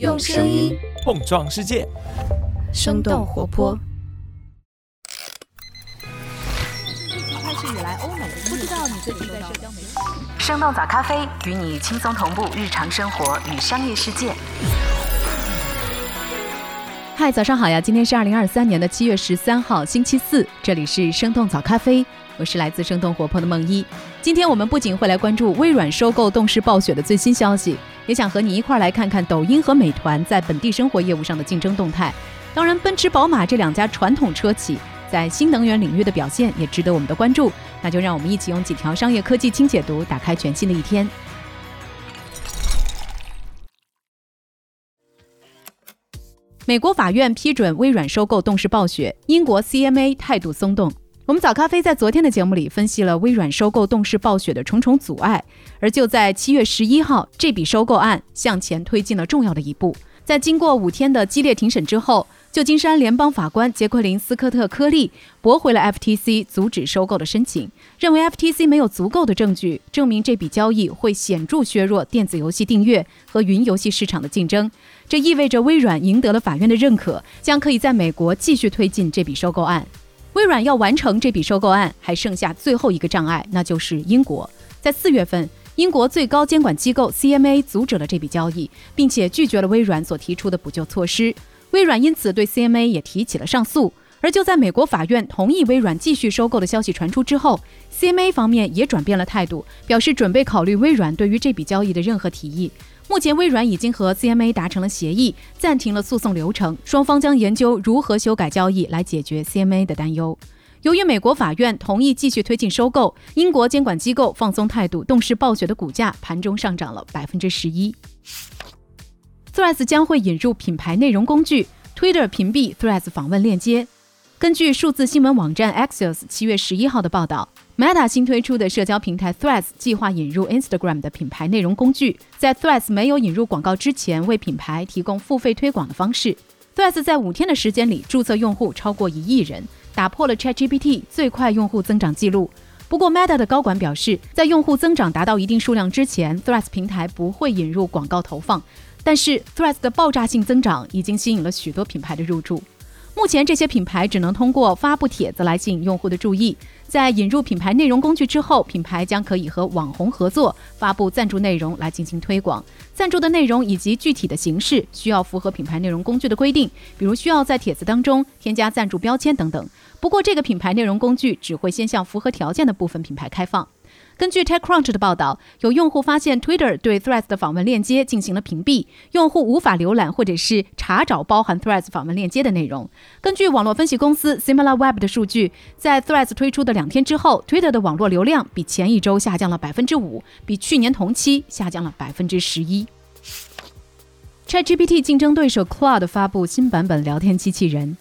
用声音碰撞世界，生动活泼。疫情开始以来，欧美不知道你最近在社交媒体。生动早咖啡与你轻松同步日常生活与商业世界。嗨，早上好呀！今天是二零二三年的七月十三号，星期四，这里是生动早咖啡，我是来自生动活泼的梦一。今天我们不仅会来关注微软收购动视暴雪的最新消息，也想和你一块来看看抖音和美团在本地生活业务上的竞争动态。当然，奔驰、宝马这两家传统车企在新能源领域的表现也值得我们的关注。那就让我们一起用几条商业科技轻解读，打开全新的一天。美国法院批准微软收购动视暴雪，英国 CMA 态度松动。我们早咖啡在昨天的节目里分析了微软收购动视暴雪的重重阻碍，而就在七月十一号，这笔收购案向前推进了重要的一步。在经过五天的激烈庭审之后，旧金山联邦法官杰奎琳·斯科特·科利驳回了 FTC 阻止收购的申请，认为 FTC 没有足够的证据证明这笔交易会显著削弱电子游戏订阅和云游戏市场的竞争。这意味着微软赢得了法院的认可，将可以在美国继续推进这笔收购案。微软要完成这笔收购案，还剩下最后一个障碍，那就是英国。在四月份。英国最高监管机构 CMA 阻止了这笔交易，并且拒绝了微软所提出的补救措施。微软因此对 CMA 也提起了上诉。而就在美国法院同意微软继续收购的消息传出之后，CMA 方面也转变了态度，表示准备考虑微软对于这笔交易的任何提议。目前，微软已经和 CMA 达成了协议，暂停了诉讼流程，双方将研究如何修改交易来解决 CMA 的担忧。由于美国法院同意继续推进收购，英国监管机构放松态度，动视暴雪的股价盘中上涨了百分之十一。Threads 将会引入品牌内容工具，Twitter 屏蔽 Threads 访问链接。根据数字新闻网站 Axios 七月十一号的报道，Meta 新推出的社交平台 Threads 计划引入 Instagram 的品牌内容工具，在 Threads 没有引入广告之前，为品牌提供付费推广的方式。Threads 在五天的时间里注册用户超过一亿人。打破了 ChatGPT 最快用户增长记录。不过，Meta 的高管表示，在用户增长达到一定数量之前，Threads 平台不会引入广告投放。但是，Threads 的爆炸性增长已经吸引了许多品牌的入驻。目前，这些品牌只能通过发布帖子来吸引用户的注意。在引入品牌内容工具之后，品牌将可以和网红合作，发布赞助内容来进行推广。赞助的内容以及具体的形式需要符合品牌内容工具的规定，比如需要在帖子当中添加赞助标签等等。不过，这个品牌内容工具只会先向符合条件的部分品牌开放。根据 TechCrunch 的报道，有用户发现 Twitter 对 Threads 的访问链接进行了屏蔽，用户无法浏览或者是查找包含 Threads 访问链接的内容。根据网络分析公司 SimilarWeb 的数据，在 Threads 推出的两天之后，Twitter 的网络流量比前一周下降了百分之五，比去年同期下降了百分之十一。ChatGPT 竞争对手 Claude 发布新版本聊天机器人。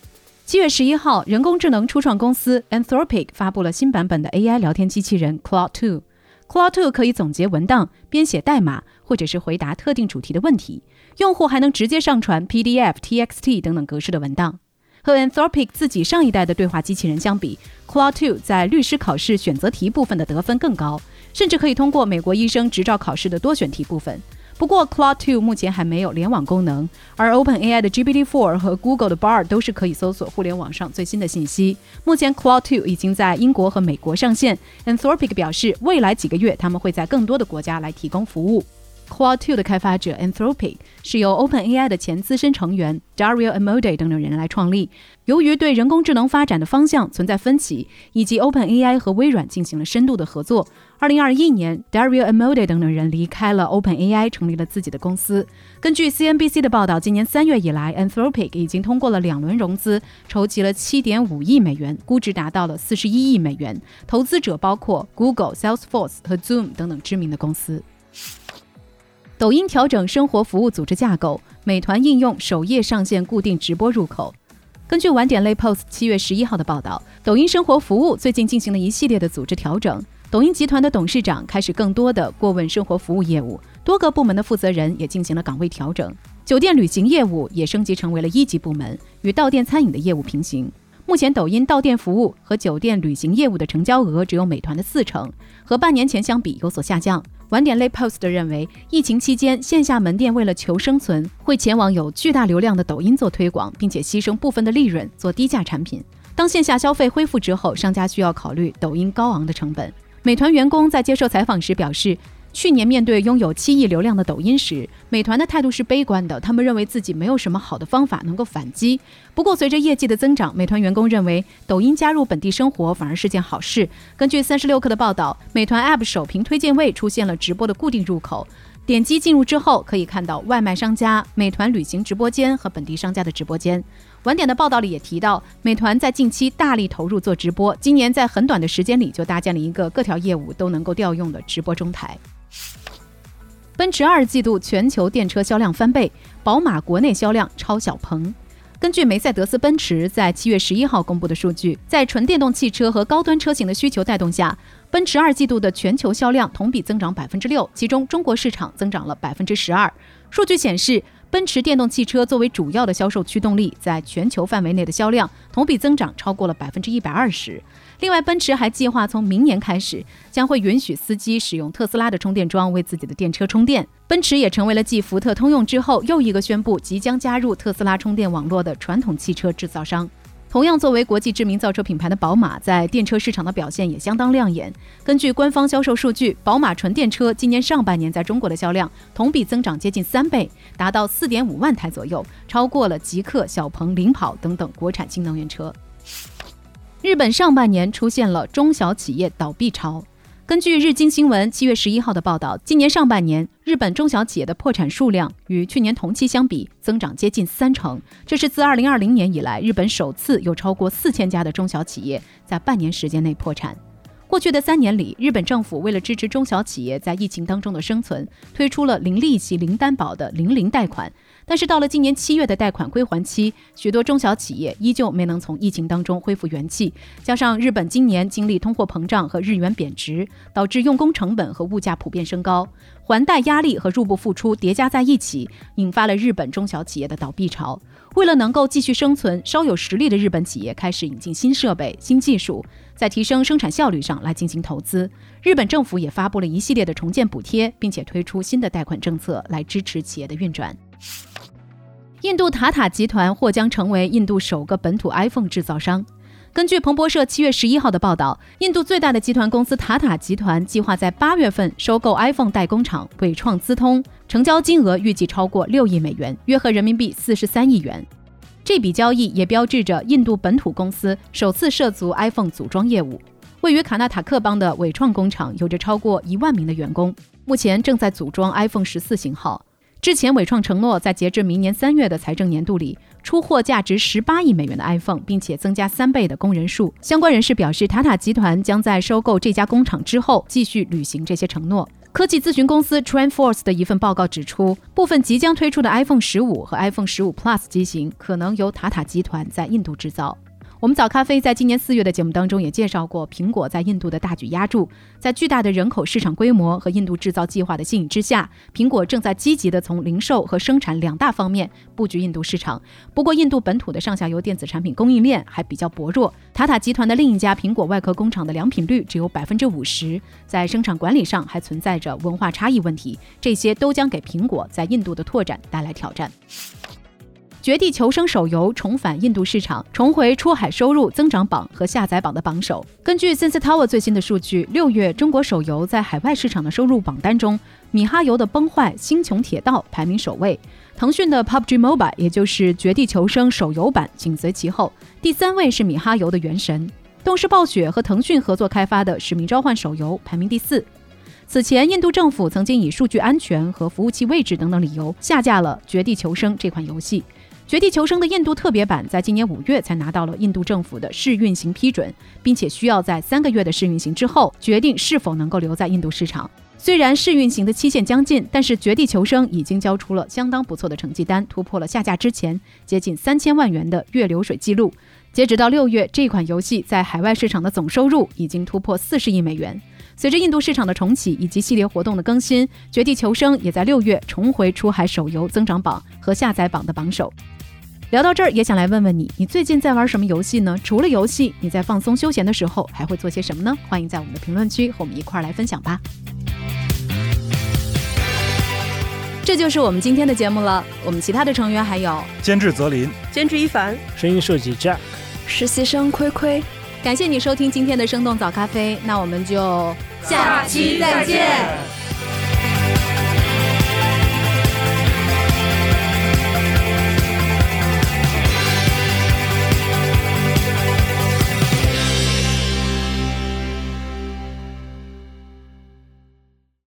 七月十一号，人工智能初创公司 Anthropic 发布了新版本的 AI 聊天机器人 Claude Two。Claude Two 可以总结文档、编写代码，或者是回答特定主题的问题。用户还能直接上传 PDF、TXT 等等格式的文档。和 Anthropic 自己上一代的对话机器人相比，Claude Two 在律师考试选择题部分的得分更高，甚至可以通过美国医生执照考试的多选题部分。不过，Claude 2目前还没有联网功能，而 OpenAI 的 GPT-4 和 Google 的 Bard 都是可以搜索互联网上最新的信息。目前，Claude 2已经在英国和美国上线。Anthropic 表示，未来几个月他们会在更多的国家来提供服务。Claude 2的开发者 Anthropic 是由 OpenAI 的前资深成员 Dario Amodei 等等人来创立。由于对人工智能发展的方向存在分歧，以及 OpenAI 和微软进行了深度的合作，2021年 Dario Amodei 等等人离开了 OpenAI，成立了自己的公司。根据 CNBC 的报道，今年三月以来，Anthropic 已经通过了两轮融资，筹集了7.5亿美元，估值达到了41亿美元。投资者包括 Google、Salesforce 和 Zoom 等等知名的公司。抖音调整生活服务组织架构，美团应用首页上线固定直播入口。根据晚点类 Post 七月十一号的报道，抖音生活服务最近进行了一系列的组织调整。抖音集团的董事长开始更多的过问生活服务业务，多个部门的负责人也进行了岗位调整。酒店旅行业务也升级成为了一级部门，与到店餐饮的业务平行。目前，抖音到店服务和酒店旅行业务的成交额只有美团的四成，和半年前相比有所下降。晚点类 Post 认为，疫情期间线下门店为了求生存，会前往有巨大流量的抖音做推广，并且牺牲部分的利润做低价产品。当线下消费恢复之后，商家需要考虑抖音高昂的成本。美团员工在接受采访时表示。去年面对拥有七亿流量的抖音时，美团的态度是悲观的。他们认为自己没有什么好的方法能够反击。不过，随着业绩的增长，美团员工认为抖音加入本地生活反而是件好事。根据三十六氪的报道，美团 App 首屏推荐位出现了直播的固定入口，点击进入之后可以看到外卖商家、美团旅行直播间和本地商家的直播间。晚点的报道里也提到，美团在近期大力投入做直播，今年在很短的时间里就搭建了一个各条业务都能够调用的直播中台。奔驰二季度全球电车销量翻倍，宝马国内销量超小鹏。根据梅赛德斯奔驰在七月十一号公布的数据，在纯电动汽车和高端车型的需求带动下，奔驰二季度的全球销量同比增长百分之六，其中中国市场增长了百分之十二。数据显示。奔驰电动汽车作为主要的销售驱动力，在全球范围内的销量同比增长超过了百分之一百二十。另外，奔驰还计划从明年开始，将会允许司机使用特斯拉的充电桩为自己的电车充电。奔驰也成为了继福特、通用之后又一个宣布即将加入特斯拉充电网络的传统汽车制造商。同样作为国际知名造车品牌的宝马，在电车市场的表现也相当亮眼。根据官方销售数据，宝马纯电车今年上半年在中国的销量同比增长接近三倍，达到四点五万台左右，超过了极客、小鹏、领跑等等国产新能源车。日本上半年出现了中小企业倒闭潮。根据日经新闻七月十一号的报道，今年上半年日本中小企业的破产数量与去年同期相比增长接近三成，这是自二零二零年以来日本首次有超过四千家的中小企业在半年时间内破产。过去的三年里，日本政府为了支持中小企业在疫情当中的生存，推出了零利息、零担保的零零贷款。但是到了今年七月的贷款归还期，许多中小企业依旧没能从疫情当中恢复元气。加上日本今年经历通货膨胀和日元贬值，导致用工成本和物价普遍升高，还贷压力和入不敷出叠加在一起，引发了日本中小企业的倒闭潮。为了能够继续生存，稍有实力的日本企业开始引进新设备、新技术，在提升生产效率上来进行投资。日本政府也发布了一系列的重建补贴，并且推出新的贷款政策来支持企业的运转。印度塔塔集团或将成为印度首个本土 iPhone 制造商。根据彭博社七月十一号的报道，印度最大的集团公司塔塔集团计划在八月份收购 iPhone 代工厂伟创资通，成交金额预计超过六亿美元，约合人民币四十三亿元。这笔交易也标志着印度本土公司首次涉足 iPhone 组装业务。位于卡纳塔克邦的伟创工厂有着超过一万名的员工，目前正在组装 iPhone 十四型号。之前，伟创承诺在截至明年三月的财政年度里出货价值十八亿美元的 iPhone，并且增加三倍的工人数。相关人士表示，塔塔集团将在收购这家工厂之后继续履行这些承诺。科技咨询公司 TrendForce 的一份报告指出，部分即将推出的 iPhone 十五和 iPhone 十五 Plus 机型可能由塔塔集团在印度制造。我们早咖啡在今年四月的节目当中也介绍过，苹果在印度的大举压注，在巨大的人口市场规模和印度制造计划的吸引之下，苹果正在积极的从零售和生产两大方面布局印度市场。不过，印度本土的上下游电子产品供应链还比较薄弱，塔塔集团的另一家苹果外壳工厂的良品率只有百分之五十，在生产管理上还存在着文化差异问题，这些都将给苹果在印度的拓展带来挑战。《绝地求生》手游重返印度市场，重回出海收入增长榜和下载榜的榜首。根据 Sensor Tower 最新的数据，六月中国手游在海外市场的收入榜单中，米哈游的《崩坏：星穹铁道》排名首位，腾讯的 PUBG Mobile，也就是《绝地求生》手游版紧随其后，第三位是米哈游的《原神》。动视暴雪和腾讯合作开发的《使命召唤》手游排名第四。此前，印度政府曾经以数据安全和服务器位置等等理由下架了《绝地求生》这款游戏。《绝地求生》的印度特别版在今年五月才拿到了印度政府的试运行批准，并且需要在三个月的试运行之后决定是否能够留在印度市场。虽然试运行的期限将近，但是《绝地求生》已经交出了相当不错的成绩单，突破了下架之前接近三千万元的月流水记录。截止到六月，这款游戏在海外市场的总收入已经突破四十亿美元。随着印度市场的重启以及系列活动的更新，《绝地求生》也在六月重回出海手游增长榜和下载榜的榜首。聊到这儿，也想来问问你，你最近在玩什么游戏呢？除了游戏，你在放松休闲的时候还会做些什么呢？欢迎在我们的评论区和我们一块儿来分享吧。这就是我们今天的节目了。我们其他的成员还有监制泽林，监制一凡，声音设计 Jack，实习生亏亏。感谢你收听今天的生动早咖啡，那我们就下期再见。